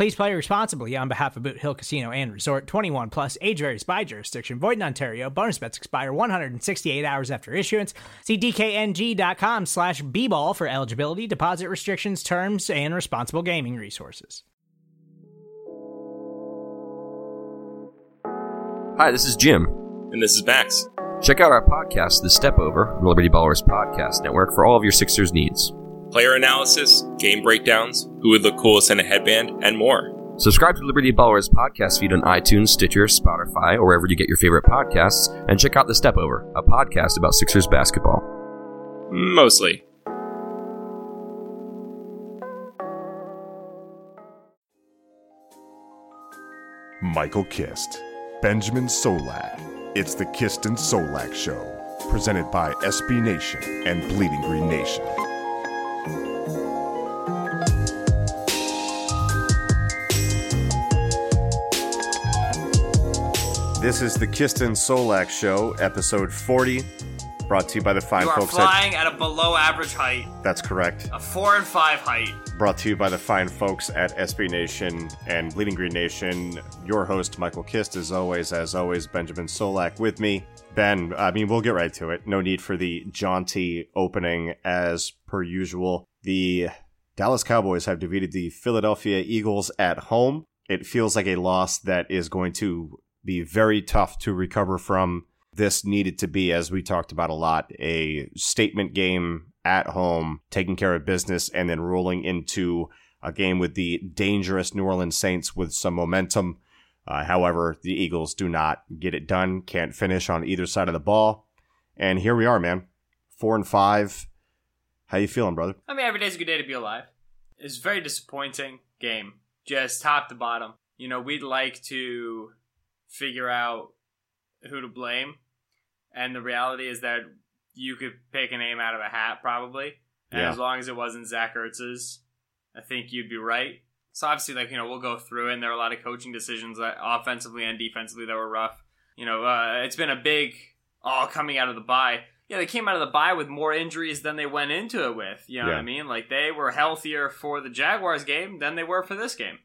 Please play responsibly on behalf of Boot Hill Casino and Resort 21 plus age varies by jurisdiction. Void in Ontario. Bonus bets expire 168 hours after issuance. See DKNG.com slash B ball for eligibility, deposit restrictions, terms, and responsible gaming resources. Hi, this is Jim. And this is Max. Check out our podcast, The Step Over, Liberty Ballers Podcast Network, for all of your Sixers needs. Player analysis, game breakdowns, who would look coolest in a headband, and more. Subscribe to Liberty Ballers podcast feed on iTunes, Stitcher, Spotify, or wherever you get your favorite podcasts, and check out The Step Over, a podcast about Sixers basketball. Mostly. Michael Kist, Benjamin Solak. It's the Kist and Solak Show, presented by SB Nation and Bleeding Green Nation. This is the Kist and Solak Show, episode 40, brought to you by the fine You are folks flying at a below average height. That's correct. a four and five height. Brought to you by the fine folks at SB Nation and Bleeding Green Nation. Your host, Michael Kist, as always, as always, Benjamin Solak with me. Ben, I mean, we'll get right to it. No need for the jaunty opening as per usual. The Dallas Cowboys have defeated the Philadelphia Eagles at home. It feels like a loss that is going to be very tough to recover from. This needed to be, as we talked about a lot, a statement game at home, taking care of business, and then rolling into a game with the dangerous New Orleans Saints with some momentum. Uh, however, the Eagles do not get it done, can't finish on either side of the ball. And here we are, man. Four and five. How you feeling, brother? I mean, every day's a good day to be alive. It's a very disappointing game, just top to bottom. You know, we'd like to figure out who to blame, and the reality is that you could pick a name out of a hat probably, and Yeah. as long as it wasn't Zach Ertz's, I think you'd be right. So obviously, like you know, we'll go through, and there are a lot of coaching decisions, that, offensively and defensively, that were rough. You know, uh, it's been a big all coming out of the bye. Yeah, they came out of the bye with more injuries than they went into it with. You know what I mean? Like they were healthier for the Jaguars game than they were for this game.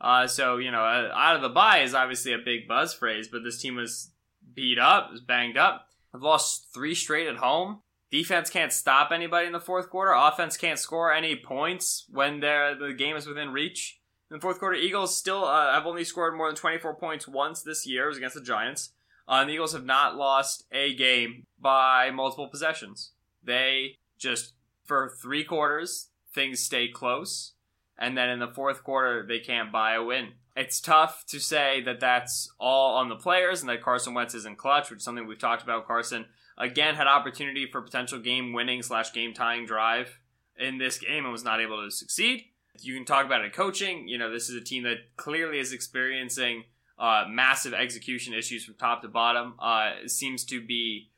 Uh, so you know, uh, out of the bye is obviously a big buzz phrase, but this team was beat up, was banged up. I've lost three straight at home. Defense can't stop anybody in the fourth quarter. Offense can't score any points when the game is within reach. In the fourth quarter, Eagles still uh, have only scored more than 24 points once this year. It was against the Giants. Uh, the Eagles have not lost a game by multiple possessions. They just, for three quarters, things stay close. And then in the fourth quarter, they can't buy a win. It's tough to say that that's all on the players and that Carson Wentz isn't clutch, which is something we've talked about. Carson, again, had opportunity for potential game winning slash game tying drive in this game and was not able to succeed. You can talk about it coaching. You know, this is a team that clearly is experiencing uh, massive execution issues from top to bottom. Uh, it seems to be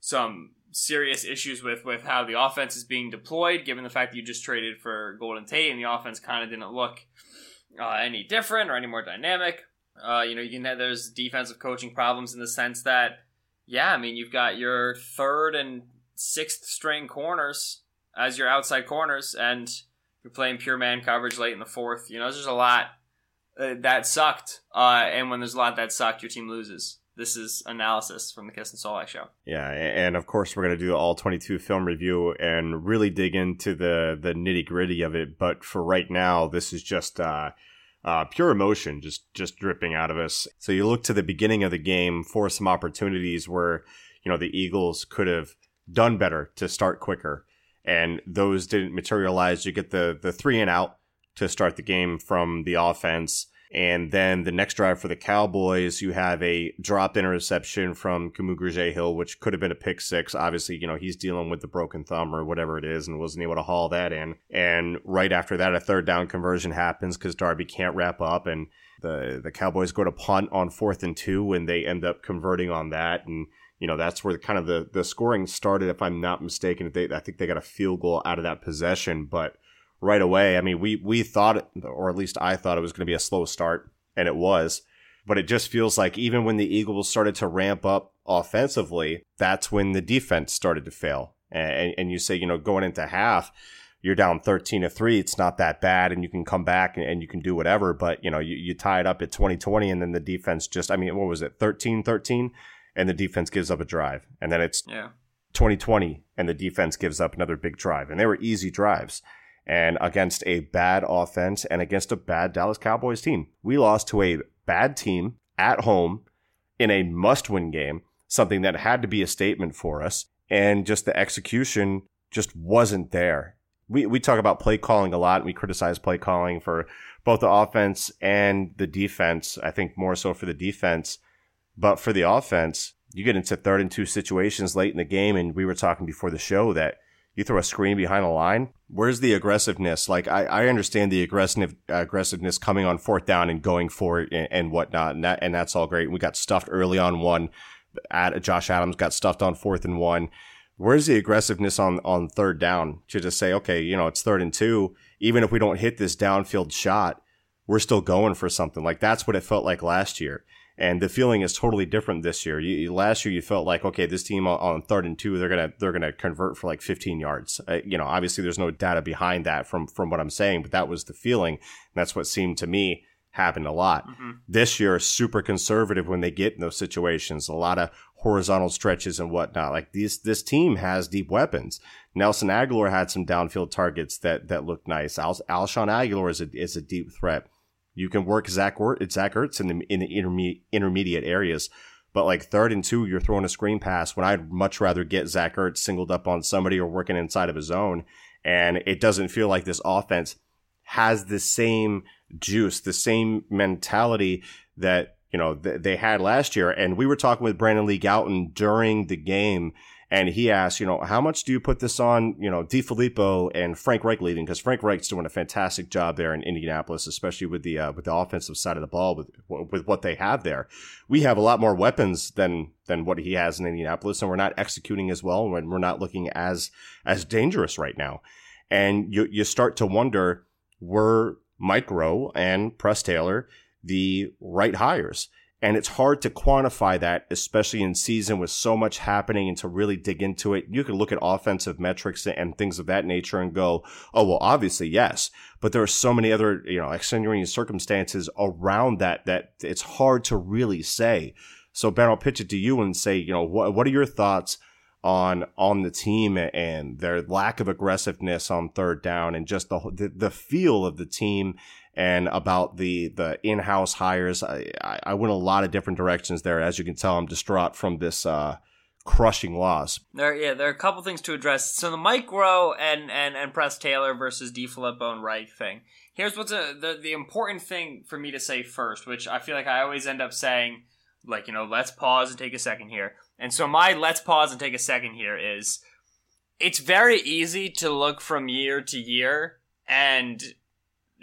some serious issues with with how the offense is being deployed, given the fact that you just traded for Golden Tate and the offense kind of didn't look uh, any different or any more dynamic. Uh, you know, you can have, there's defensive coaching problems in the sense that, yeah, I mean, you've got your third and sixth string corners as your outside corners, and you're playing pure man coverage late in the fourth. You know, there's a lot uh, that sucked, uh, and when there's a lot that sucked, your team loses. This is analysis from the Kist and Solak show. Yeah, and of course we're gonna do the all twenty two film review and really dig into the the nitty gritty of it. But for right now, this is just uh, uh, pure emotion, just just dripping out of us. So you look to the beginning of the game for some opportunities where you know the Eagles could have done better to start quicker, and those didn't materialize. You get the the three and out to start the game from the offense. And then the next drive for the Cowboys, you have a dropped interception from Kamu Grugier-Hill, which could have been a pick six. Obviously, you know, he's dealing with the broken thumb or whatever it is and wasn't able to haul that in. And right after that, a third down conversion happens because Darby can't wrap up. And the, the Cowboys go to punt on fourth and two and they end up converting on that. And, you know, that's where the, kind of the, the scoring started, if I'm not mistaken. They, I think they got a field goal out of that possession, but right away. I mean, we we thought, or at least I thought, it was going to be a slow start, and it was. But it just feels like even when the Eagles started to ramp up offensively, that's when the defense started to fail. And, and you say, you know, going into half, you're down 13 to 3 it's not that bad and you can come back and, and, you can do whatever but you know you, you tie it up at 2020 and then the defense just i mean what was it 13 13 and the defense gives up a drive and then it's yeah 2020 and the defense gives up another big drive and they were easy drives and against a bad offense and against a bad Dallas Cowboys team. We lost to a bad team at home in a must win game, something that had to be a statement for us. And just the execution just wasn't there. We, we talk about play calling a lot. And we criticize play calling for both the offense and the defense. I think more so for the defense. But for the offense, you get into third and two situations late in the game. And we were talking before the show that you throw a screen behind the line. Where's the aggressiveness? Like I, I understand the aggressive aggressiveness coming on fourth down and going for it and, and whatnot, and that and that's all great. We got stuffed early on one. At Josh Adams got stuffed on fourth and one. Where's the aggressiveness on on third down to just say, okay, you know, it's third and two. Even if we don't hit this downfield shot, we're still going for something. Like that's what it felt like last year. And the feeling is totally different this year. You, last year, you felt like, okay, this team on, on, third and two, they're gonna they're gonna convert for like 15 yards. Uh, you know, obviously, there's no data behind that from from what I'm saying, but that was the feeling. And that's what seemed to me happened a lot. Mm-hmm. This year, super conservative when they get in those situations. A lot of horizontal stretches and whatnot. Like these, this team has deep weapons. Nelson Agholor had some downfield targets that that looked nice. Al, Alshon Agholor is a is a deep threat. You can work Zach, Zach Ertz in the, in the intermediate, intermediate areas. But like third and two, you're throwing a screen pass when I'd much rather get Zach Ertz singled up on somebody or working inside of his zone. And it doesn't feel like this offense has the same juice, the same mentality that, you know, th- they had last year. And we were talking with Brandon Lee Gowton during the game and he asked, you know, how much do you put this on, you know, DeFilippo and Frank Reich leading? Because Frank Reich's doing a fantastic job there in Indianapolis, especially with the uh, with the offensive side of the ball with with what they have there. We have a lot more weapons than than what he has in Indianapolis, and we're not executing as well, and we're not looking as as dangerous right now. And you you start to wonder, were Mike Groh and Press Taylor the right hires? And it's hard to quantify that, especially in season with so much happening and to really dig into it. You can look at offensive metrics and things of that nature and go, oh, well, obviously, yes. But there are so many other, you know, extenuating circumstances around that that it's hard to really say. So, Ben, I'll pitch it to you and say, you know, what, what are your thoughts on on the team and their lack of aggressiveness on third down and just the the, the feel of the team and about the the in-house hires. I, I went a lot of different directions there. As you can tell, I'm distraught from this uh, crushing loss. There, yeah, there are a couple things to address. So the Mike Groh and and and Press Taylor versus DeFilippo and Reich thing. Here's what's a, the the important thing for me to say first, which I feel like I always end up saying, like you know, let's pause and take a second here. And so my let's pause and take a second here is, it's very easy to look from year to year and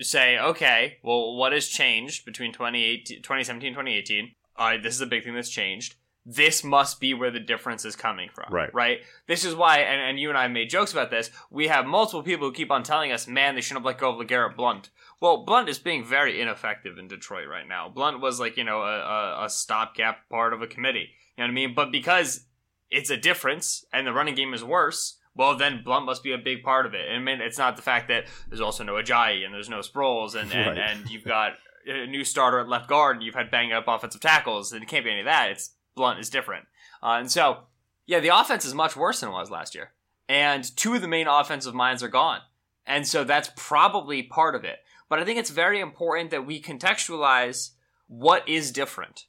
say, okay, well, what has changed between 2017 2018? All right, this is a big thing that's changed. This must be where the difference is coming from. Right. Right? This is why, and, and you and I made jokes about this, we have multiple people who keep on telling us, man, they shouldn't have let go of LeGarrette Blunt. Well, Blunt is being very ineffective in Detroit right now. Blunt was like, you know, a, a, a stopgap part of a committee. You know what I mean? But because it's a difference and the running game is worse, well, then Blunt must be a big part of it. I mean, it's not the fact that there's also no Ajayi and there's no Sproles and, and, right. and you've got a new starter at left guard and you've had bang up offensive tackles and it can't be any of that. It's Blunt is different. Uh, and so, yeah, the offense is much worse than it was last year. And two of the main offensive minds are gone. And so that's probably part of it. But I think it's very important that we contextualize what is different.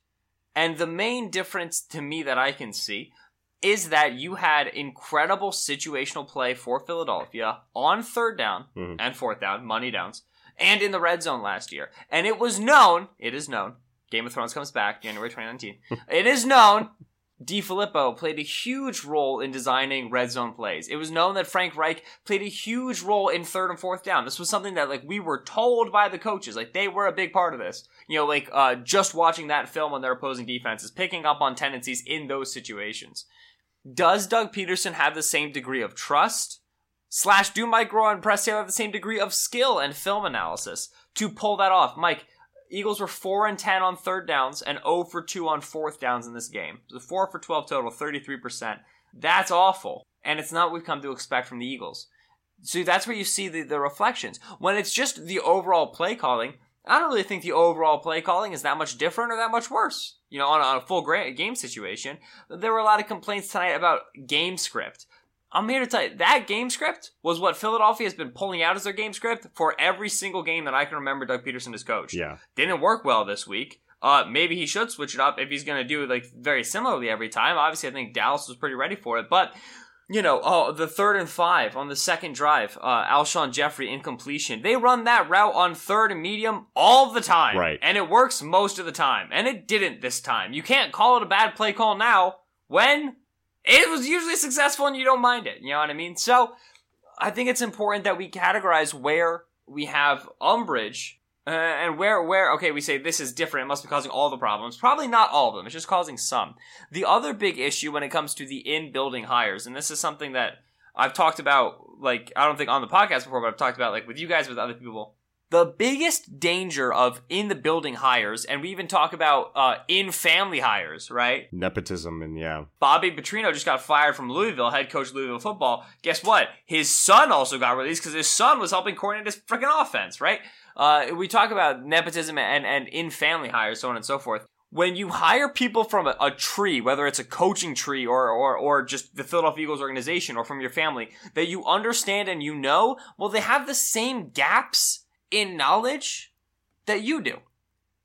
And the main difference to me that I can see is that you had incredible situational play for Philadelphia on third down Mhm. and fourth down, money downs, and in the red zone last year. And it was known, it is known, Game of Thrones comes back January 2019. it is known DeFilippo played a huge role in designing red zone plays. It was known that Frank Reich played a huge role in third and fourth down. This was something that like we were told by the coaches, like they were a big part of this. You know, like uh, just watching that film on their opposing defenses, picking up on tendencies in those situations. Does Doug Pederson have the same degree of trust? Slash, do Mike Groh and Press have the same degree of skill and film analysis to pull that off? Mike, Eagles were 4 and 10 on third downs and 0 for 2 on fourth downs in this game. So 4 for 12 total, 33%. That's awful. And it's not what we've come to expect from the Eagles. So that's where you see the, the reflections. When it's just the overall play calling, I don't really think the overall play calling is that much different or that much worse. You know, on, on a full gra- game situation, there were a lot of complaints tonight about game script. I'm here to tell you that game script was what Philadelphia has been pulling out as their game script for every single game that I can remember Doug Pederson has coached. Yeah. Didn't work well this week. Uh, maybe he should switch it up if he's going to do like very similarly every time. Obviously, I think Dallas was pretty ready for it, but you know, oh, the third and five on the second drive, uh, Alshon Jeffery incompletion. They run that route on third and medium all the time. Right. And it works most of the time. And it didn't this time. You can't call it a bad play call now when it was usually successful and you don't mind it. You know what I mean? So I think it's important that we categorize where we have umbrage uh, and where where okay we say this is different it must be causing all the problems probably not all of them it's just causing some the other big issue when it comes to the in building hires and this is something that i've talked about like i don't think on the podcast before but i've talked about like with you guys with other people the biggest danger of in the building hires and we even talk about uh, in family hires right Nepotism and yeah. Bobby Petrino just got fired from Louisville, head coach of Louisville football. Guess what? His son also got released because his son was helping coordinate his freaking offense, right? Uh, we talk about nepotism and, and in family hires, so on and so forth. When you hire people from a, a tree, whether it's a coaching tree or, or, or just the Philadelphia Eagles organization or from your family, that you understand and you know, well, they have the same gaps in knowledge that you do.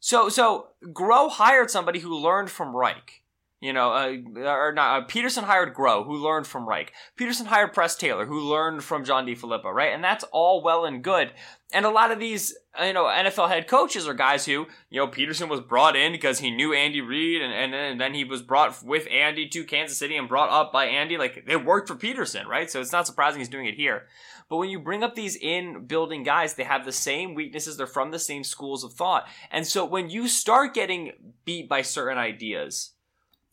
So, so Groh hired somebody who learned from Reich. You know, uh, or not. Uh, Pederson hired Groh, who learned from Reich. Pederson hired Press Taylor, who learned from John DeFilippo, right? And that's all well and good. And a lot of these, you know, NFL head coaches are guys who, you know, Pederson was brought in because he knew Andy Reid, and, and, and then he was brought with Andy to Kansas City and brought up by Andy. Like, it worked for Pederson, right? So it's not surprising he's doing it here. But when you bring up these in building guys, they have the same weaknesses. They're from the same schools of thought. And so when you start getting beat by certain ideas,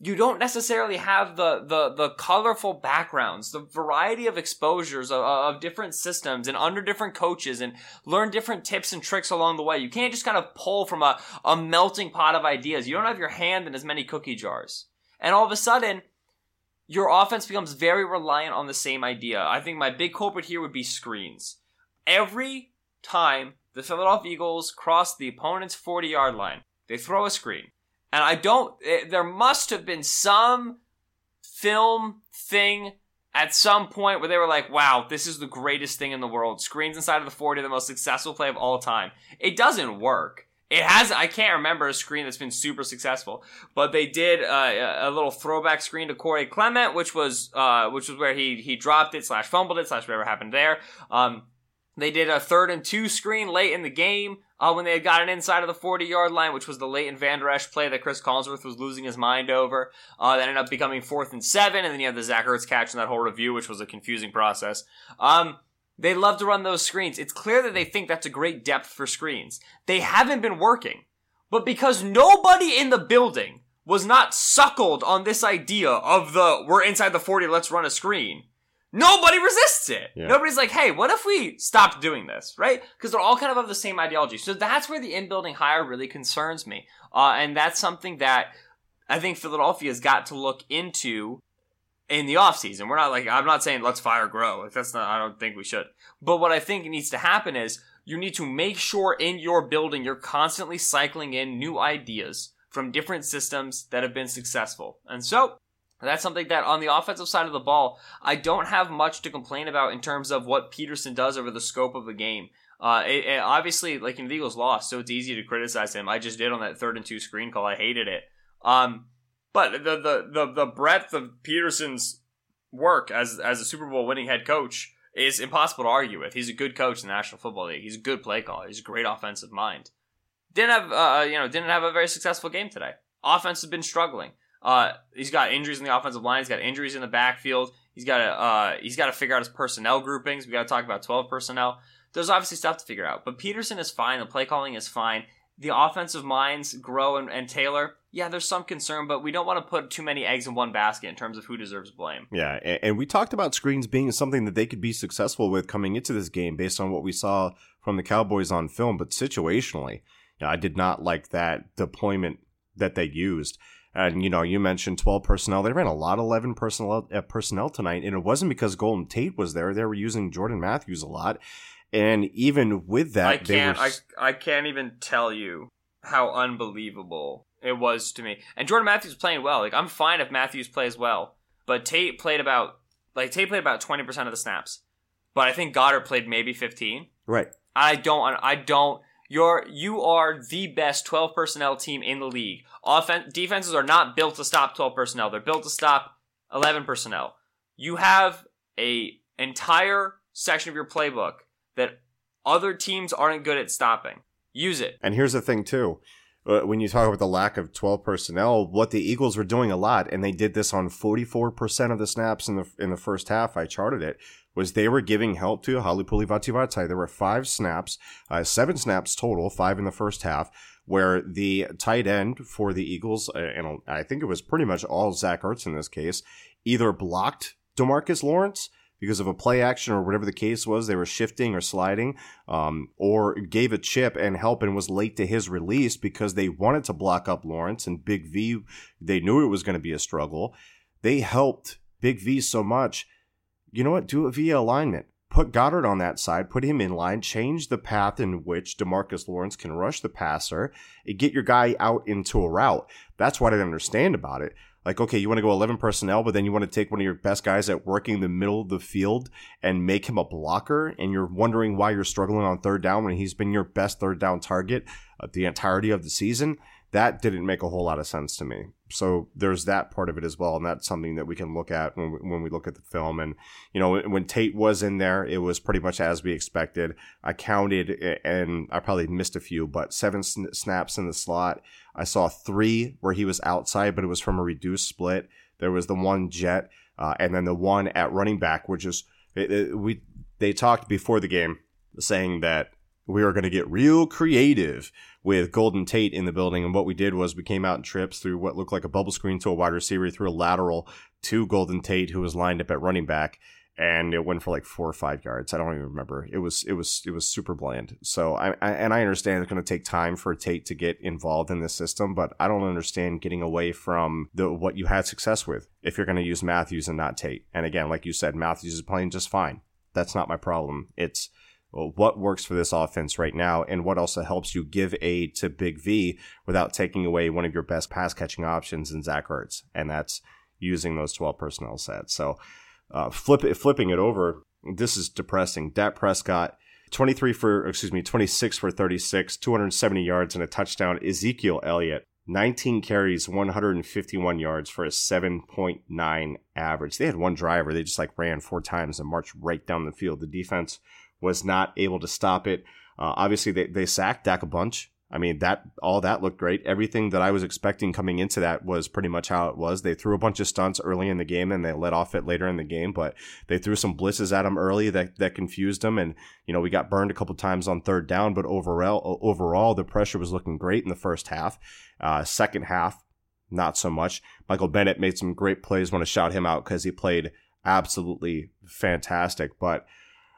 you don't necessarily have the, the, the colorful backgrounds, the variety of exposures of, of different systems and under different coaches and learn different tips and tricks along the way. You can't just kind of pull from a, a melting pot of ideas. You don't have your hand in as many cookie jars. And all of a sudden, your offense becomes very reliant on the same idea. I think my big culprit here would be screens. Every time the Philadelphia Eagles cross the opponent's 40 yard line, they throw a screen. And I don't, eh, there must have been some film thing at some point where they were like, wow, this is the greatest thing in the world. Screens inside of the 40, the most successful play of all time. It doesn't work. It has, I can't remember a screen that's been super successful, but they did uh, a little throwback screen to Corey Clement, which was, uh, which was where he, he dropped it slash fumbled it slash whatever happened there. Um, they did a third and two screen late in the game uh, when they had gotten inside of the 40 yard line, which was the Leighton Vander Esch play that Chris Collinsworth was losing his mind over. Uh, that ended up becoming fourth and seven, and then you have the Zach Ertz catch in that whole review, which was a confusing process. Um, they love to run those screens. It's clear that they think that's a great depth for screens. They haven't been working. But because nobody in the building was not suckled on this idea of the we're inside the 40, let's run a screen, nobody resists it. Yeah. Nobody's like, hey, what if we stopped doing this, right? Because they're all kind of of the same ideology. So that's where the in building hire really concerns me. Uh, and that's something that I think Philadelphia's got to look into in the offseason. We're not like, I'm not saying let's fire Groh. Like, that's not, I don't think we should. But what I think needs to happen is you need to make sure in your building you're constantly cycling in new ideas from different systems that have been successful. And so, that's something that on the offensive side of the ball, I don't have much to complain about in terms of what Pederson does over the scope of a game. Uh, it, it- obviously, like in the Eagles lost, so it's easy to criticize him. I just did on that third and two screen call. I hated it. Um, But the the the, the breadth of Pederson's work as as a Super Bowl winning head coach is impossible to argue with. He's a good coach in the National Football League. He's a good play caller. He's a great offensive mind. Didn't have uh, you know didn't have a very successful game today. Offense has been struggling. Uh, he's got injuries in the offensive line. He's got injuries in the backfield. He's got to uh, he's got to figure out his personnel groupings. We got to talk about twelve personnel. There's obviously stuff to figure out, but Pederson is fine. The play calling is fine. The offensive minds Groh and, and Taylor. Yeah, there's some concern, but we don't want to put too many eggs in one basket in terms of who deserves blame. Yeah, and, and we talked about screens being something that they could be successful with coming into this game based on what we saw from the Cowboys on film, but situationally, you know, I did not like that deployment that they used. And you know, you mentioned 12 personnel. They ran a lot of 11 personnel uh, personnel tonight, and it wasn't because Golden Tate was there. They were using Jordan Matthews a lot, and even with that, I can't. Were... I I can't even tell you how unbelievable it was to me. And Jordan Matthews playing well. Like I'm fine if Matthews plays well, but Tate played about like Tate played about 20 percent of the snaps, but I think Goedert played maybe 15. Right. I don't. I don't. You're you are the best 12 personnel team in the league. Offense defenses are not built to stop 12 personnel. They're built to stop 11 personnel. You have a entire section of your playbook that other teams aren't good at stopping. Use it. And here's the thing too. Uh, when you talk about the lack of 12 personnel, what the Eagles were doing a lot, and they did this on 44% of the snaps in the in the first half. I charted it was they were giving help to Halapoulivaati Vaitai. There were five snaps, uh, seven snaps total, five in the first half, where the tight end for the Eagles, uh, and I think it was pretty much all Zach Ertz in this case, either blocked Demarcus Lawrence because of a play action or whatever the case was, they were shifting or sliding, um, or gave a chip and help and was late to his release because they wanted to block up Lawrence and Big V. They knew it was going to be a struggle. They helped Big V so much you know what? Do it via alignment. Put Goedert on that side, put him in line, change the path in which Demarcus Lawrence can rush the passer, and get your guy out into a route. That's what I understand about it. Like, okay, you want to go 11 personnel, but then you want to take one of your best guys at working the middle of the field and make him a blocker, and you're wondering why you're struggling on third down when he's been your best third down target uh, the entirety of the season that didn't make a whole lot of sense to me. So there's that part of it as well, and that's something that we can look at when we, when we look at the film. And you know, when Tate was in there, it was pretty much as we expected. I counted, and I probably missed a few, but seven snaps in the slot. I saw three where he was outside, but it was from a reduced split. There was the one jet, uh, and then the one at running back, which is it, it, we. They talked before the game saying that we were going to get real creative with Golden Tate in the building. And what we did was we came out in trips through what looked like a bubble screen to a wide receiver, through a lateral to Golden Tate, who was lined up at running back. And it went for like four or five yards. I don't even remember. It was it was it was super bland. So I, I and I understand it's going to take time for Tate to get involved in this system, but I don't understand getting away from the what you had success with if you're going to use Matthews and not Tate. And again, like you said, Matthews is playing just fine. That's not my problem. It's what works for this offense right now and what also helps you give aid to Big V without taking away one of your best pass catching options in Zach Ertz. And that's using those 12 personnel sets. So uh, flip it, flipping it over, this is depressing. Dak Prescott, 23 for, excuse me, 26 for 36, 270 yards and a touchdown. Ezekiel Elliott, 19 carries, 151 yards for a 7.9 average. They had one driver. They just like ran four times and marched right down the field. The defense was not able to stop it. Uh, obviously, they, they sacked Dak a bunch. I mean, that all that looked great. Everything that I was expecting coming into that was pretty much how it was. They threw a bunch of stunts early in the game and they let off it later in the game, but they threw some blitzes at him early that, that confused them. And, you know, we got burned a couple times on third down, but overall, overall, the pressure was looking great in the first half. Uh, second half, not so much. Michael Bennett made some great plays. Want to shout him out because he played absolutely fantastic. But,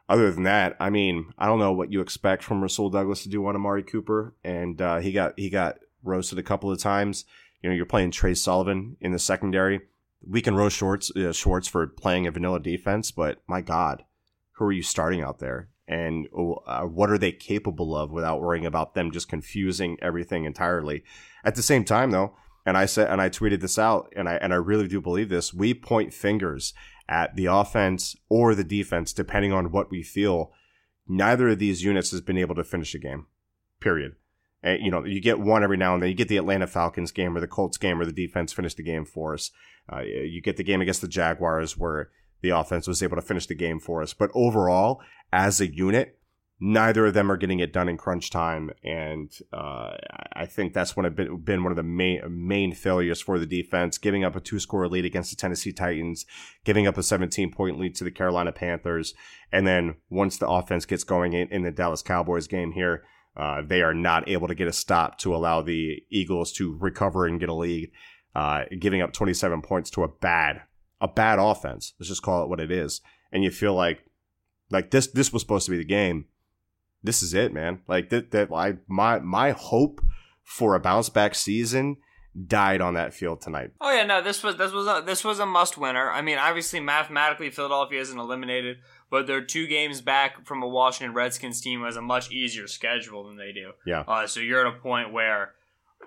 other than that, I mean, I don't know what you expect from Rasul Douglas to do on Amari Cooper, and uh, he got he got roasted a couple of times. You know, you're playing Tre Sullivan in the secondary. We can roast Schwartz, uh, Schwartz for playing a vanilla defense, but my God, who are you starting out there? And uh, what are they capable of without worrying about them just confusing everything entirely? At the same time, though, and I said, and I tweeted this out, and I and I really do believe this. We point fingers at the offense or the defense, depending on what we feel. Neither of these units has been able to finish a game, period. And, you know, you get one every now and then. You get the Atlanta Falcons game or the Colts game where the defense finished the game for us. Uh, you get the game against the Jaguars where the offense was able to finish the game for us. But overall, as a unit, neither of them are getting it done in crunch time, and uh, I think that's one of been, been one of the main main failures for the defense, giving up a two score lead against the Tennessee Titans, giving up a 17 point lead to the Carolina Panthers, and then once the offense gets going in, in the Dallas Cowboys game here. Uh, they are not able to get a stop to allow the Eagles to recover and get a lead, uh, giving up 27 points to a bad, a bad offense. Let's just call it what it is. And you feel like, like this, this was supposed to be the game this is it, man. Like that, that I, my, my hope for a bounce back season died on that field tonight. Oh yeah, no, this was this was a this was a must winner. I mean, obviously mathematically Philadelphia isn't eliminated, but they're two games back from a Washington Redskins team who has a much easier schedule than they do. Yeah. Uh, so you're at a point where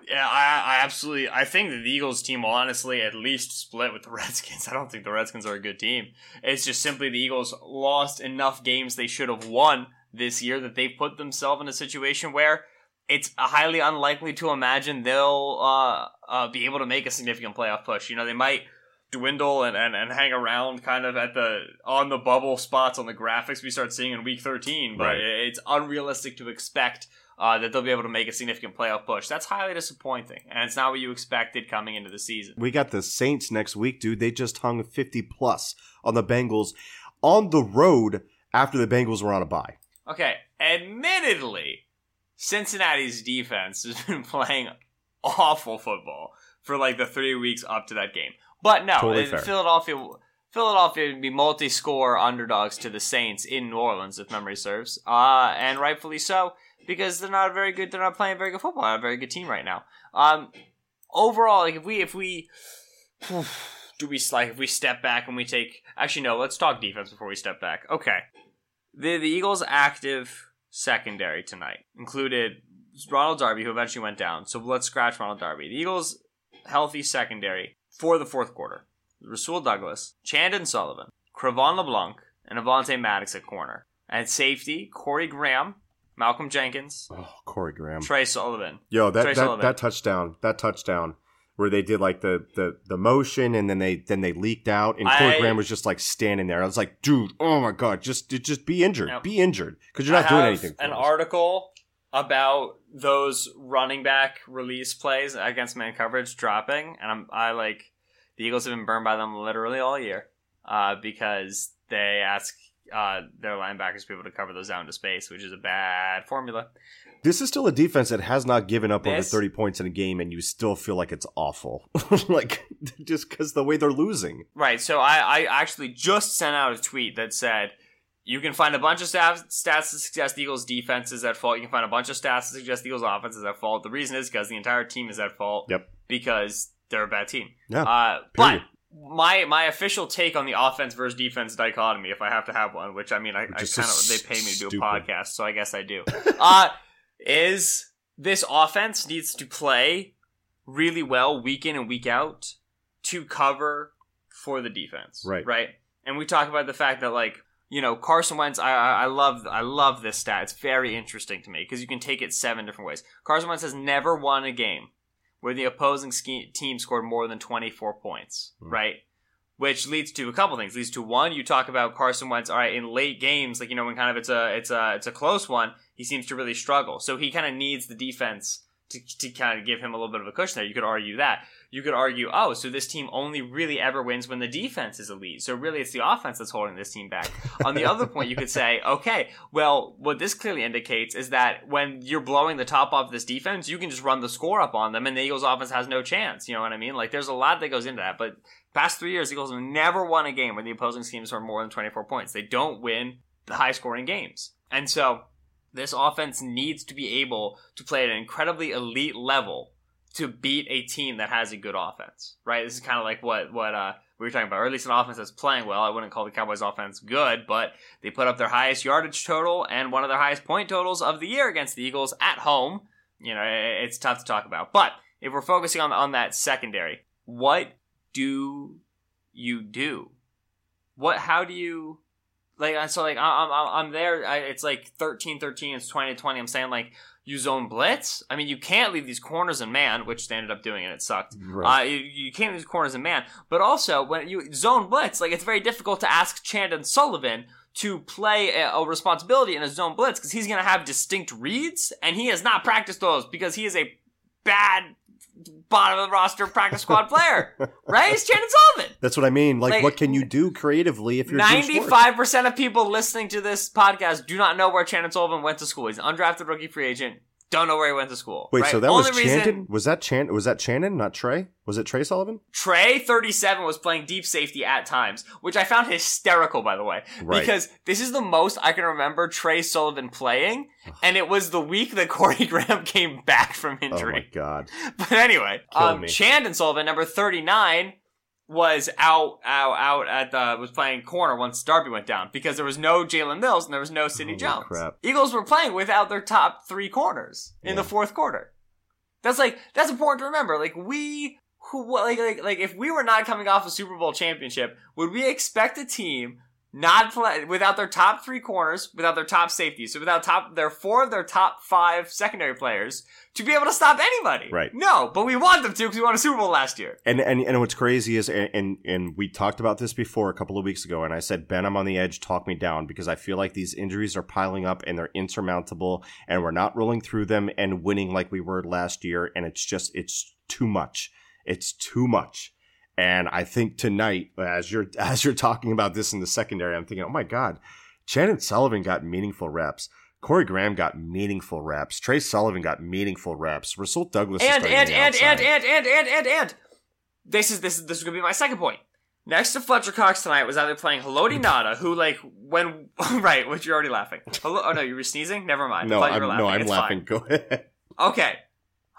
yeah, I, I absolutely I think that the Eagles team will honestly at least split with the Redskins. I don't think the Redskins are a good team. It's just simply the Eagles lost enough games they should have won this year that they've put themselves in a situation where it's highly unlikely to imagine they'll uh, uh, be able to make a significant playoff push. You know, they might dwindle and, and, and hang around kind of at the on the bubble spots on the graphics we start seeing in week 13 but Right. it's unrealistic to expect uh, that they'll be able to make a significant playoff push that's highly disappointing and it's not what you expected coming into the season We got the Saints next week, dude. They just hung 50 plus on the Bengals on the road after the Bengals were on a bye. Okay, admittedly, Cincinnati's defense has been playing awful football for like the three weeks up to that game. But no, Totally. Philadelphia, Philadelphia would be multi-score underdogs to the Saints in New Orleans, if memory serves, uh, and rightfully so because they're not very good. They're not playing very good football. They're not a very good team right now. Um, overall, like if we if we do we like if we step back and we take actually no, let's talk defense before we step back. Okay. The the Eagles active secondary tonight included Ronald Darby, who eventually went down. So let's scratch Ronald Darby. The Eagles healthy secondary for the fourth quarter. Rasul Douglas, Chandon Sullivan, Cre'Von LeBlanc, and Avonte Maddox at corner. At safety, Corey Graham, Malcolm Jenkins, Oh, Corey Graham. Tre Sullivan. Yo, that Tre that, Sullivan. that touchdown, that touchdown where they did like the the the motion and then they then they leaked out and Corey I- Graham was just like standing there. I was like, dude, oh my god, just just be injured, Yep. be injured because you're not doing anything. An us. article about those running back release plays against man coverage dropping, and I'm I like the Eagles have been burned by them literally all year uh, because they ask uh, their linebackers to be able to cover those out into space, which is a bad formula. This is still a defense that has not given up over 30 points in a game, and you still feel like it's awful. like, just because the way they're losing. Right. So I, I actually just sent out a tweet that said you can find a bunch of stats, stats to suggest the Eagles' defense is at fault. You can find a bunch of stats to suggest the Eagles' offense is at fault. The reason is because the entire team is at fault. Yep. Because they're a bad team. Yeah. Uh, but my my official take on the offense versus defense dichotomy, if I have to have one, which I mean, I, I kind of they pay me to do stupid. a podcast, so I guess I do. uh, is this offense needs to play really well week in and week out to cover for the defense, Right. Right. And we talk about the fact that like you know Carson Wentz. I I, I love I love this stat. It's very interesting to me because you can take it seven different ways. Carson Wentz has never won a game where the opposing team scored more than 24 points, Hmm. right? Which leads to a couple things. Leads to one, you talk about Carson Wentz. All right, in late games, like you know, when kind of it's a it's a it's a close one, he seems to really struggle. So he kind of needs the defense to to kind of give him a little bit of a cushion there. You could argue that. You could argue, oh, so this team only really ever wins when the defense is elite. So really, it's the offense that's holding this team back. On the other point, you could say, okay, well, what this clearly indicates is that when you're blowing the top off this defense, you can just run the score up on them, and the Eagles' offense has no chance. You know what I mean? Like, there's a lot that goes into that. But past three years, Eagles have never won a game where the opposing teams score more than 24 points. They don't win the high scoring games. And so this offense needs to be able to play at an incredibly elite level to beat a team that has a good offense, right? This is kind of like what what uh, we were talking about, or at least an offense that's playing well. I wouldn't call the Cowboys offense good, but they put up their highest yardage total and one of their highest point totals of the year against the Eagles at home. You know, it's tough to talk about. But if we're focusing on on that secondary, what do you do? What? How do you? like and so like I'm I'm, I'm there. I, it's like 13-13. It's twenty to twenty. I'm saying like you zone blitz. I mean, you can't leave these corners in man, which they ended up doing and it sucked. Right. Uh, you, you can't leave these corners in man. But also when you zone blitz, like it's very difficult to ask Chandon Sullivan to play a, a responsibility in a zone blitz because he's going to have distinct reads and he has not practiced those because he is a bad bottom of the roster practice squad player, right? He's Chandon Sullivan. That's what I mean. Like, Like, what can you do creatively if you're Ninety-five percent of people listening to this podcast do not know where Chandon Sullivan went to school. He's an undrafted rookie free agent. Don't know where he went to school. Wait, right? so that Only was reason Chandon? Was that Chan? Was that Shannon, not Tre? Was it Tre Sullivan? Tre thirty-seven was playing deep safety at times, which I found hysterical, by the way, Right. because this is the most I can remember Tre Sullivan playing, and it was the week that Corey Graham came back from injury. Oh my god! But anyway, Kill um. Chandon Sullivan, number thirty-nine, was out, out, out at the was playing corner once Darby went down because there was no Jalen Mills and there was no Sidney Holy Jones. crap. Eagles were playing without their top three corners in the fourth quarter. That's like that's important to remember. Like we who like like like if we were not coming off a Super Bowl championship, would we expect a team not play without their top three corners, without their top safeties, so without top their four of their top five secondary players to be able to stop anybody? Right. No, but we want them to because we won a Super Bowl last year. And and and what's crazy is, and, and and we talked about this before a couple of weeks ago, and I said, Ben, I'm on the edge. Talk me down because I feel like these injuries are piling up and they're insurmountable, and we're not rolling through them and winning like we were last year, and it's just it's too much. It's too much. And I think tonight, as you're as you're talking about this in the secondary, I'm thinking, oh my god, Shannon Sullivan got meaningful reps. Corey Graham got meaningful reps. Tre Sullivan got meaningful reps. Russell Douglas is And and and and and and and and and this is this is this is gonna be my second point. Next to Fletcher Cox tonight was either playing Haloti Ngata, who like when right, which you're already laughing. Hello, oh no, you were sneezing. Never mind. No, I'm, laughing. no, I'm It's laughing. fine. Go ahead. Okay,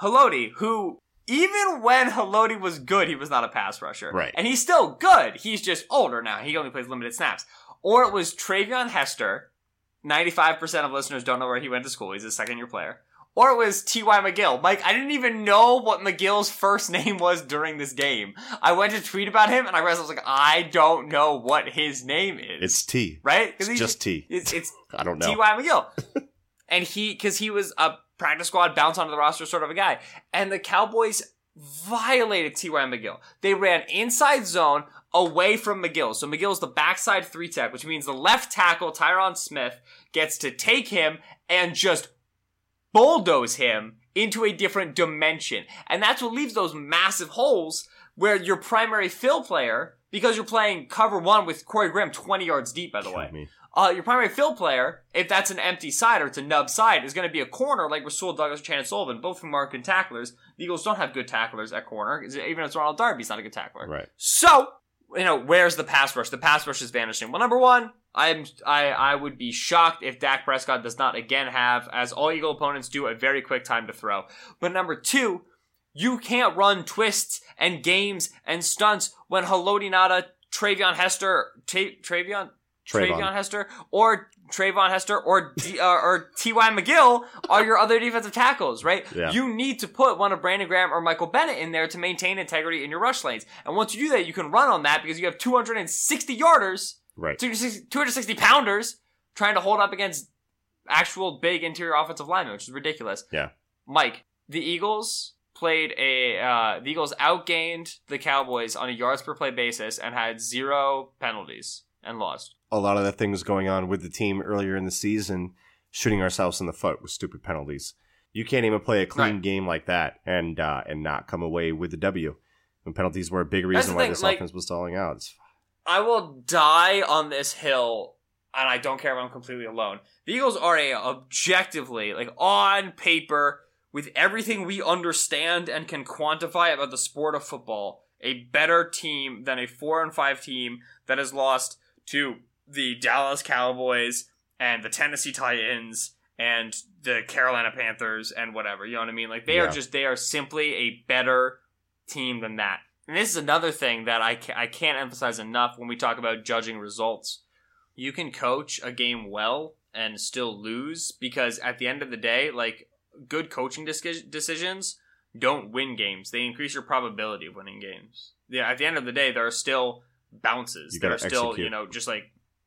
Haloti, who even when Haloti was good, he was not a pass rusher. Right. and he's still good. He's just older now. He only plays limited snaps. Or it was Travion Hester. Ninety-five percent of listeners don't know where he went to school. He's a second-year player. Or it was T.Y. McGill. Mike, I didn't even know what McGill's first name was during this game. I went to tweet about him and I realized I was like, I don't know what his name is. It's T. right? It's he's just T. It's, it's I don't know. T.Y. McGill. and he, because he was a practice squad bounce onto the roster sort of a guy. And the Cowboys violated T.Y. McGill. They ran inside zone away from McGill. So McGill's the backside three tech, which means the left tackle, Tyron Smith, gets to take him and just bulldoze him into a different dimension. And that's what leaves those massive holes where your primary fill player, because you're playing cover one with Corey Graham 20 yards deep, by the Kill way. me. Uh, your primary fill player, if that's an empty side or it's a nub side, is going to be a corner like Rasul Douglas or Shannon Sullivan, both of whom are good tacklers. The Eagles don't have good tacklers at corner. Even if Ronald Darby's not a good tackler. Right. So, you know, where's the pass rush? The pass rush is vanishing. Well, number one, I'm I I would be shocked if Dak Prescott does not again have, as all Eagle opponents do, a very quick time to throw. But number two, you can't run twists and games and stunts when Haloti Ngata, Travion Hester, Travion, Trayvon. Travion Hester, or Trayvon Hester, or D, uh, or T.Y. McGill are your other defensive tackles, right? Yeah. You need to put one of Brandon Graham or Michael Bennett in there to maintain integrity in your rush lanes. And once you do that, you can run on that because you have 260 yarders, Right. 260, 260 pounders trying to hold up against actual big interior offensive linemen, which is ridiculous. Yeah. Mike, the Eagles played a uh, the Eagles outgained the Cowboys on a yards per play basis and had zero penalties and lost. A lot of the things going on with the team earlier in the season, shooting ourselves in the foot with stupid penalties. You can't even play a clean Right. game like that and uh, and not come away with the W. And penalties were a big reason why thing, this like- offense was stalling out. It's- I will die on this hill, and I don't care if I'm completely alone. The Eagles are a objectively, like on paper, with everything we understand and can quantify about the sport of football, a better team than a four and five team that has lost to the Dallas Cowboys and the Tennessee Titans and the Carolina Panthers and whatever. You know what I mean? Like they Yeah. are just they are simply a better team than that. And this is another thing that I, ca- I can't emphasize enough when we talk about judging results. You can coach a game well and still lose because at the end of the day, like good coaching deci- decisions don't win games. They increase your probability of winning games. Yeah, at the end of the day, there are still bounces. You that are still, execute. you know, just like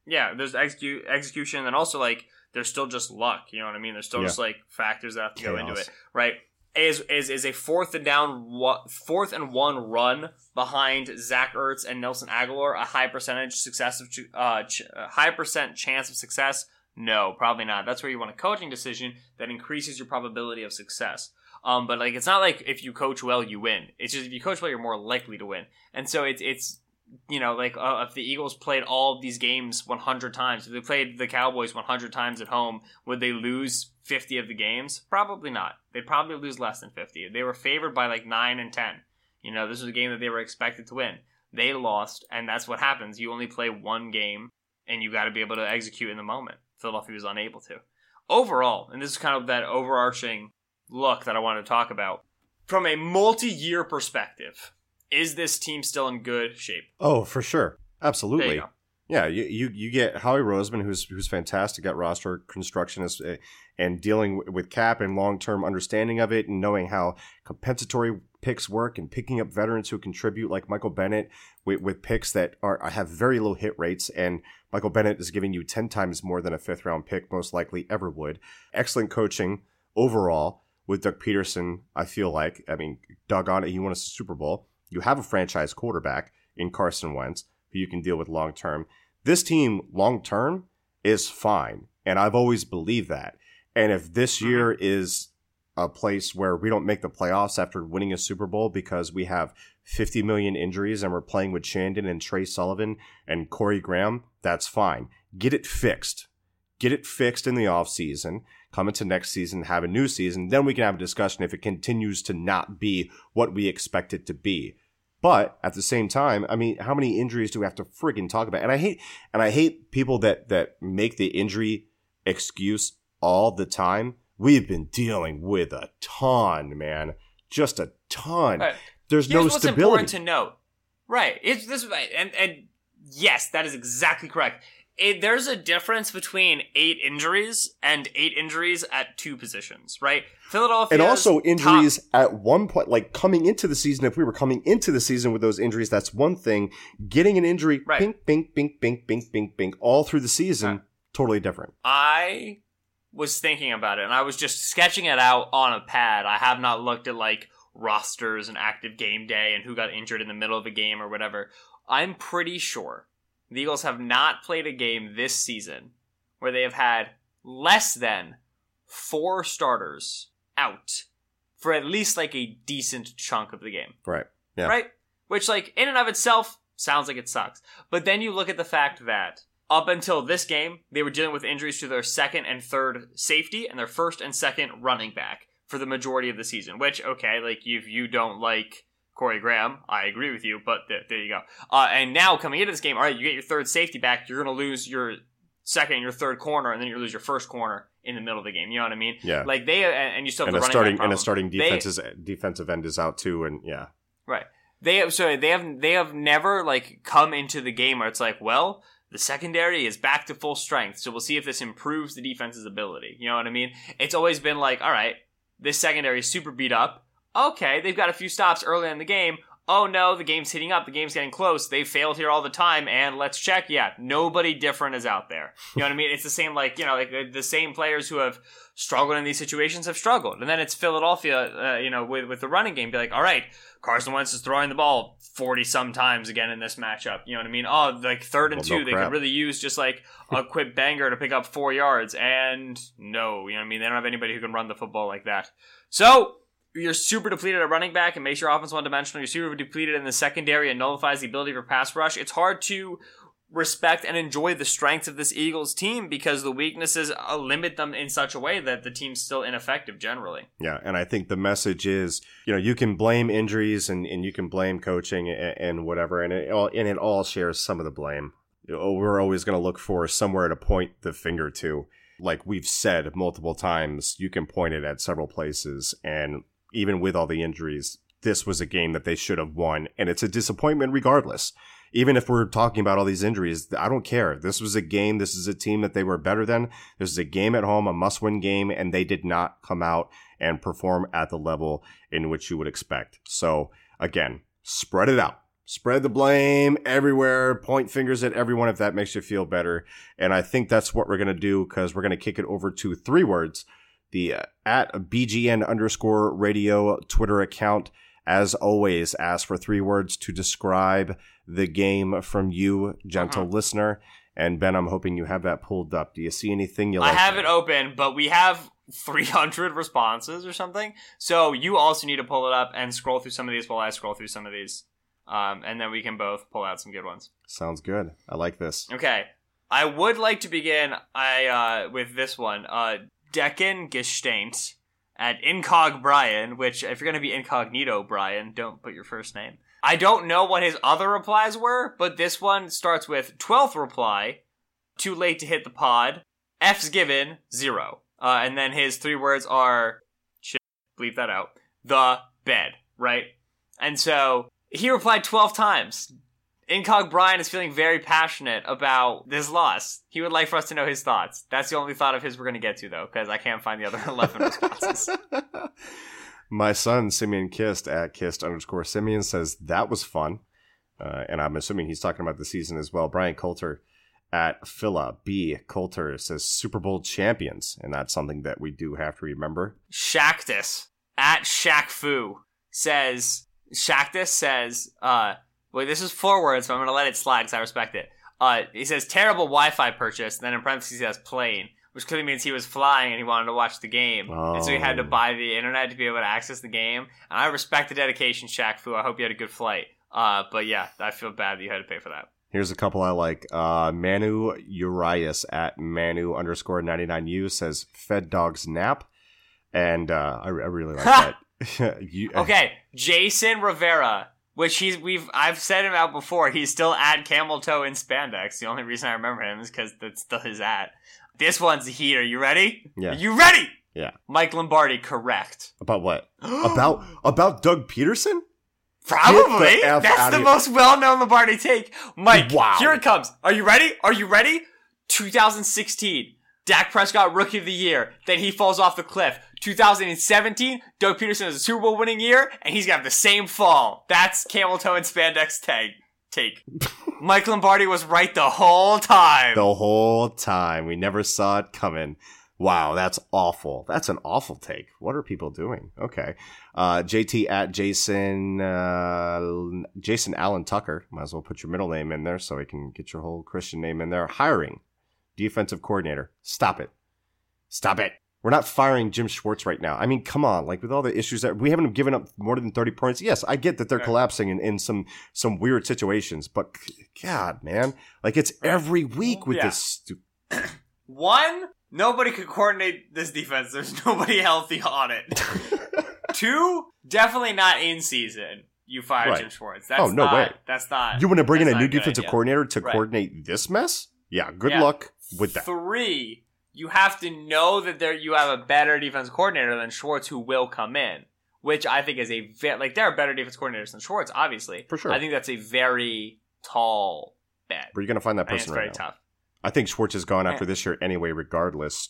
yeah, there's execu- execution and also like there's still just luck. You know what I mean? There's still Yeah. just like factors that have to go into it, right? Is is is a fourth and down, fourth and one run behind Zach Ertz and Nelson Agholor a high percentage success of uh, ch- high percent chance of success? No, probably not. That's where you want a coaching decision that increases your probability of success. Um, but like it's not like if you coach well you win. It's just if you coach well you're more likely to win. And so it's it's you know like uh, if the Eagles played all of these games 100 times, if they played the Cowboys 100 times at home, would they lose 50 of the games? Probably not. They'd probably lose less than 50. They were favored by like 9 and 10. You know, this was a game that they were expected to win. They lost, and that's what happens. You only play one game, and you got to be able to execute in the moment. Philadelphia was unable to. Overall, and this is kind of that overarching look that I wanted to talk about. From a multi year perspective, is this team still in good shape? Oh, for sure. Absolutely. you. Yeah, you, you you get Howie Roseman, who's who's fantastic at roster construction uh, and dealing with cap and long term understanding of it, and knowing how compensatory picks work, and picking up veterans who contribute, like Michael Bennett, with, with picks that are have very low hit rates, and Michael Bennett is giving you ten times more than a fifth round pick most likely ever would. Excellent coaching overall with Doug Pederson. I feel like I mean Doug on it. He won a Super Bowl. You have a franchise quarterback in Carson Wentz who you can deal with long term. This team, long term, is fine. And I've always believed that. And if this Mhm. year is a place where we don't make the playoffs after winning a Super Bowl because we have 50 million injuries and we're playing with Chandon and Tre Sullivan and Corey Graham, that's fine. Get it fixed. Get it fixed in the offseason. Come into next season, have a new season. Then we can have a discussion if it continues to not be what we expect it to be. But at the same time, I mean, how many injuries do we have to friggin' talk about? And I hate, and I hate people that that make the injury excuse all the time. We've been dealing with a ton, man, just a ton. Right. There's Here's no what's stability. important to note. Right. It's this and and yes, that is exactly correct. It, there's a difference between eight injuries and eight injuries at two positions, right? Philadelphia and also injuries at one point, like coming into the season. If we were coming into the season with those injuries, that's one thing. Getting an injury, Right. bink, bink, bink, bink, bink, bink, bink, all through the season, Right. totally different. I was thinking about it and I was just sketching it out on a pad. I have not looked at like rosters and active game day and who got injured in the middle of a game or whatever. I'm pretty sure the Eagles have not played a game this season where they have had less than four starters out for at least like a decent chunk of the game Right. Yeah. right? Which, like, in and of itself, sounds like it sucks. But then you look at the fact that up until this game, they were dealing with injuries to their second and third safety and their first and second running back for the majority of the season. Which, okay, like, if you don't like Corey Graham, I agree with you, but th- there you go. Uh, and now coming into this game, all right, you get your third safety back, you're going to lose your second and your third corner, and then you lose your first corner in the middle of the game. You know what I mean? Yeah. Like, they, and and you still have and the starting and a starting They- defensive end is out too, and yeah, Right. They have so they have they have never like come into the game where it's like, well, the secondary is back to full strength, so we'll see if this improves the defense's ability. You know what I mean? It's always been like, all right, this secondary is super beat up. Okay, they've got a few stops early in the game. Oh no, the game's heating up, the game's getting close. They failed here all the time, and let's check. Yeah, nobody different is out there. You know what I mean? It's the same, like you know, like the- same players who have struggled in these situations have struggled, and then it's Philadelphia, uh, you know, with with the running game, be like, all right, Carson Wentz is throwing the ball 40 some times again in this matchup. You know what I mean? Oh, like third and Well, two, no they could really use just like a quick banger to pick up four yards. And no, you know what I mean? They don't have anybody who can run the football like that. So you're super depleted at running back and makes your offense one dimensional. You're super depleted in the secondary and nullifies the ability for pass rush. It's hard to respect and enjoy the strengths of this Eagles team because the weaknesses uh, limit them in such a way that the team's still ineffective generally. yeah. And I think the message is, you know, you can blame injuries and, and you can blame coaching and, and whatever, and it all and it all shares some of the blame. We're always going to look for somewhere to point the finger to. Like we've said multiple times, you can point it at several places, and even with all the injuries, this was a game that they should have won, and it's a disappointment regardless. Even if we're talking about all these injuries, I don't care. This was a game. This is a team that they were better than. This is a game at home, a must win game, and they did not come out and perform at the level in which you would expect. So, again, spread it out. Spread the blame everywhere. Point fingers at everyone if that makes you feel better. And I think that's what we're going to do because we're going to kick it over to three words. The uh, at BGN underscore radio Twitter account. As always, ask for three words to describe the game from you, gentle Uh-huh. listener. And Ben, I'm hoping you have that pulled up. Do you see anything you like? I have there? it open, but we have 300 responses or something. So you also need to pull it up and scroll through some of these while I scroll through some of these. Um, and then we can both pull out some good ones. Sounds good. I like this. Okay. I would like to begin I uh, with this one. Uh, Decken Gestaint at Incog Brian, which if you're going to be incognito Brian, don't put your first name. I don't know what his other replies were, but this one starts with 12th reply, too late to hit the pod, F's given, zero. Uh, and then his three words are, shit, bleep that out, the bed, right? And so he replied 12 times. Incog Brian is feeling very passionate about this loss. He would like for us to know his thoughts. That's the only thought of his we're going to get to, though, because I can't find the other 11 responses. My son Simeon Kist, at kist underscore Simeon says that was fun, uh, and I'm assuming he's talking about the season as well. Brian Coulter at Phila B Coulter says Super Bowl champions, and that's something that we do have to remember. Shactus at Shaq Fu says Shactus says uh well this is four words, so I'm gonna let it slide because I respect it. Uh he says terrible Wi-Fi purchase, and then in parentheses he has plane, which clearly means he was flying and he wanted to watch the game. And so he had to Oh. buy the internet to be able to access the game. And I respect the dedication, Shaq Fu. I hope you had a good flight. Uh but yeah, I feel bad that you had to pay for that. Here's a couple I like. Uh, Manu Urias at Manu underscore 99U says Fed Dogs Nap. And uh, I, I really like that. you, Okay, Jason Rivera, which he's we've I've said him out before. He's still at Camel Toe in spandex. The only reason I remember him is because that's still his at. This one's a heater. You ready? Yeah. Are you ready? Yeah. Mike Lombardi, correct. About what? about about Doug Pederson? Probably. The That's the here. most well-known Lombardi take. Mike, Wow. here it comes. Are you ready? Are you ready? 2016. Dak Prescott Rookie of the Year. Then he falls off the cliff. 2017, Doug Pederson has a Super Bowl winning year, and he's got the same fall. That's camel toe and spandex tag take. Mike Lombardi was right the whole time. The whole time. We never saw it coming. Wow, that's awful. That's an awful take. What are people doing? Okay. Uh, JT at Jason, uh, Jason Allen Tucker. Might as well put your middle name in there so we can get your whole Christian name in there. Hiring defensive coordinator. Stop it. Stop it. We're not firing Jim Schwartz right now. I mean, come on. Like with all the issues that we haven't given up more than 30 points. Yes, I get that they're Right. collapsing in, in some, some weird situations, but God, man, like it's every week with Yeah. this stu- One, nobody could coordinate this defense. There's nobody healthy on it. Two, definitely not in season. You fire Right. Jim Schwartz. Oh, that's Oh, no not, way. That's not. You want to bring in a new defensive idea. coordinator to Right. coordinate this mess? Yeah, good Yeah. luck with that. Three, you have to know that there you have a better defense coordinator than Schwartz who will come in, which I think is a ve- like there are better defense coordinators than Schwartz, obviously. For sure. I think that's a very tall bet. Where are you going to find that I person very right now? tough. I think Schwartz is gone after this year anyway, regardless,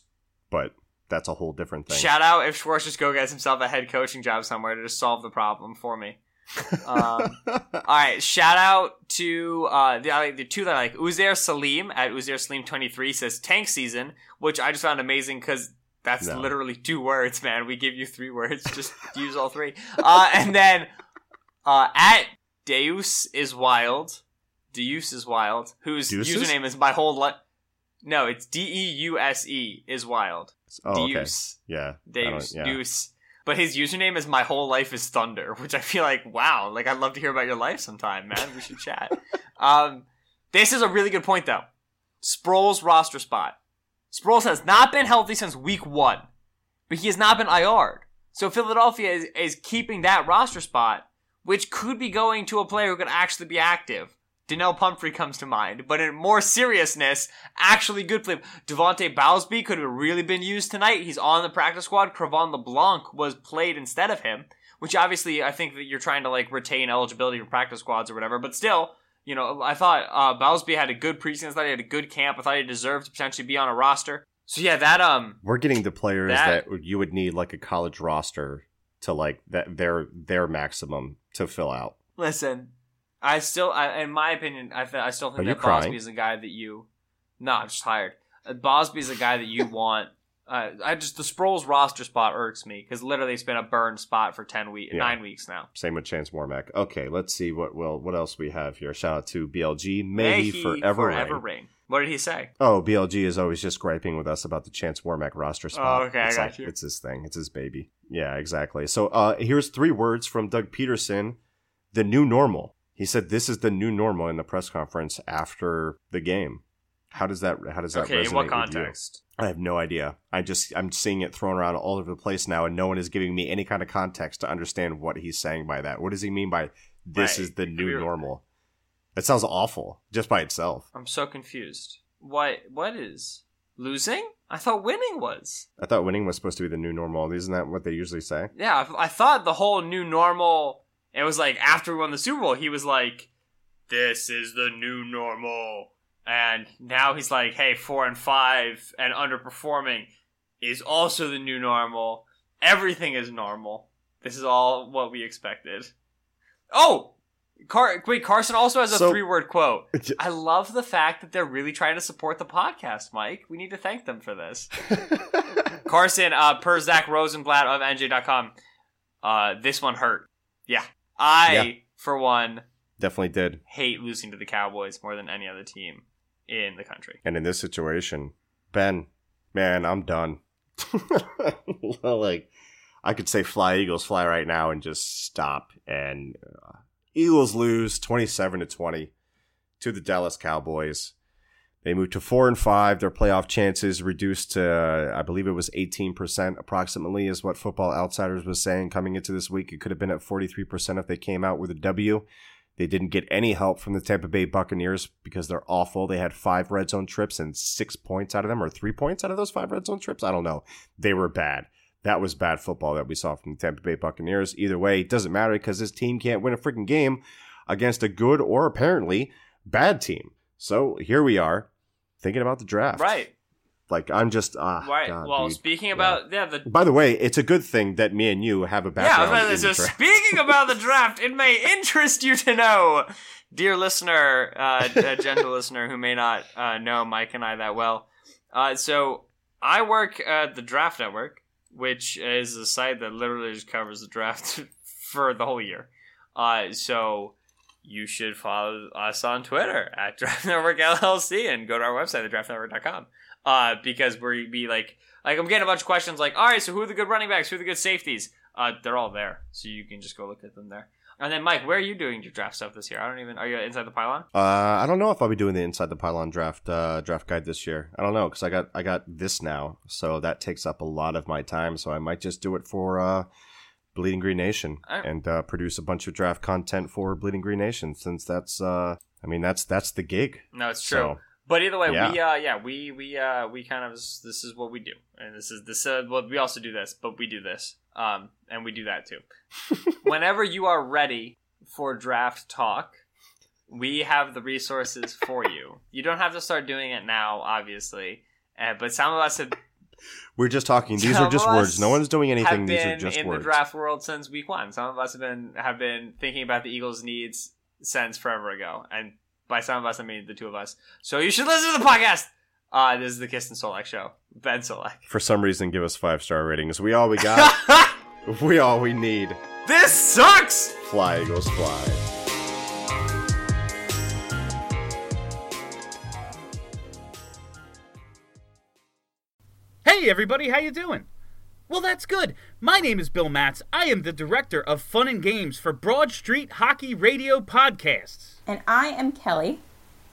but that's a whole different thing. Shout out if Schwartz just go gets himself a head coaching job somewhere to just solve the problem for me. Um, all right, shout out to uh, the, like the two that I like. Uzair Salim at Uzair Salim twenty three says tank season, which I just found amazing because that's No. literally two words, man. We give you three words, just use all three. Uh, and then uh, at Deus is wild, Deus is wild, whose Deuces? username is my whole life. No, it's D E U S E is wild. oh, okay. Deus. Yeah. I Deus, yeah. Deuce. But his username is My Whole Life is Thunder, which I feel like, wow, like I'd love to hear about your life sometime, man. We should chat. um, this is a really good point, though. Sproles roster spot. Sproles has not been healthy since week one, but he has not been IR'd. So Philadelphia is, is keeping that roster spot, which could be going to a player who could actually be active. Donnel Pumphrey comes to mind, but in more seriousness, actually good play. DeVante Bausby could have really been used tonight. He's on the practice squad. Cre'Von LeBlanc was played instead of him, which obviously I think that you're trying to like retain eligibility for practice squads or whatever. But still, you know, I thought uh, Bowsby had a good preseason. I thought he had a good camp. I thought he deserved to potentially be on a roster. So yeah, that um, We're getting the players that, That- you would need like a college roster to like that their their maximum to fill out. listen, I still, I, in my opinion, I, th- I still think Are that? Bausby is a guy that you. No, I'm just tired. Uh, Bausby is a guy that you want. Uh, I just the Sproles roster spot irks me because literally it's been a burn spot for ten weeks, Yeah. nine weeks now. Same with Chance Warmack. Okay, let's see what well what else we have here. Shout out to BLG. May, he forever, forever reign. reign. What did he say? Oh, BLG is always just griping with us about the Chance Warmack roster spot. Oh, okay, I got like- you. It's his thing. It's his baby. Yeah, exactly. So uh, here's three words from Doug Pederson: the new normal. He said this is the new normal in the press conference after the game. How does that? How does that Okay, resonate in what with you? context? I have no idea. I just I'm seeing it thrown around all over the place now, and no one is giving me any kind of context to understand what he's saying by that. What does he mean by this Right. is the new We're- normal? It sounds awful just by itself. I'm so confused. What? What is losing? I thought winning was. I thought winning was supposed to be the new normal. Isn't that what they usually say? Yeah, I, I thought the whole new normal. It was like after we won the Super Bowl, he was like, "This is the new normal," and now he's like, "Hey, four and five and underperforming is also the new normal. Everything is normal. This is all what we expected." Oh, Car- wait, Carson also has a So- three-word quote. I love the fact that they're really trying to support the podcast, Mike. We need to thank them for this. Carson, uh, per Zach Rosenblatt of NJ.com, uh, this one hurt. Yeah. I, Yeah. for one, Definitely did. hate losing to the Cowboys more than any other team in the country. And in this situation, Ben, man, I'm done. like, I could say fly Eagles fly right now and just stop. And uh, Eagles lose 27 to 20 to the Dallas Cowboys. They moved to four and five. Their playoff chances reduced to, uh, I believe it was 18% approximately, is what Football Outsiders was saying coming into this week. It could have been at 43% if they came out with a W. They didn't get any help from the Tampa Bay Buccaneers because they're awful. They had five red zone trips and six points out of them, or three points out of those five red zone trips. I don't know. They were bad. That was bad football that we saw from the Tampa Bay Buccaneers. Either way, it doesn't matter because this team can't win a freaking game against a good or apparently bad team. So here we are thinking about the draft. Right. Like I'm just ah. Right. God, well, dude. speaking about, yeah, the. By the way, it's a good thing that me and you have a Yeah, background about to say, so speaking about the draft, it may interest you to know, dear listener, uh, a gentle listener who may not uh, know Mike and I that well. Uh, so I work at the Draft Network, which is a site that literally just covers the draft for the whole year. Uh, so you should follow us on Twitter at Draft Network LLC and go to our website, thedraftnetwork.com. Uh, because we be like, like I'm getting a bunch of questions like, all right, so who are the good running backs? Who are the good safeties? Uh, they're all there, so you can just go look at them there. And then, Mike, where are you doing your draft stuff this year? I don't even. Are you inside the pylon? Uh, I don't know if I'll be doing the inside the pylon draft uh, draft guide this year. I don't know because I got I got this now, so that takes up a lot of my time. So I might just do it for uh, Bleeding Green Nation and uh, produce a bunch of draft content for Bleeding Green Nation since that's uh, I mean that's that's the gig. No, it's true. So But either way, Yeah. we uh yeah we we uh we kind of this is what we do, and this is this uh, well we also do this, but we do this um and we do that too. Whenever you are ready for draft talk, we have the resources for you. You don't have to start doing it now, obviously, uh, but some of us have, we're just talking. These Some are just words. No one's doing anything. These are just in words. the draft world since week one. Some of us have been have been thinking about the Eagles' needs since forever ago, and by some of us, I mean the two of us. So you should listen to the podcast. Uh, this is the Kist and Solak show. Ben Solak. For some reason, give us five star ratings. We all we got. we all we need. this sucks. Fly Eagles fly. Hey everybody, how you doing? Well, that's good. My name is Bill Matz. I am the director of Fun and Games for Broad Street Hockey Radio Podcasts. And I am Kelly,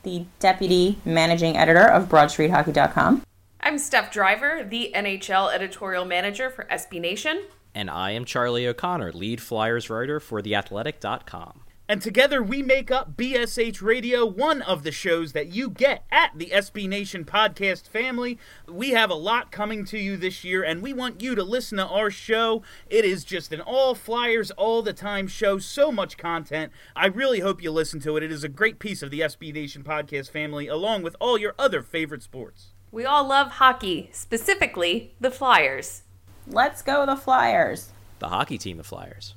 the deputy managing editor of BroadStreetHockey.com. I'm Steph Driver, the NHL editorial manager for SB Nation. And I am Charlie O'Connor, lead Flyers writer for TheAthletic.com. And together we make up BSH Radio, one of the shows that you get at the SB Nation podcast family. We have a lot coming to you this year, and we want you to listen to our show. It is just an all Flyers, all the time show, so much content. I really hope you listen to it. It is a great piece of the SB Nation podcast family, along with all your other favorite sports. We all love hockey, specifically the Flyers. Let's go, the Flyers! The hockey team, the Flyers.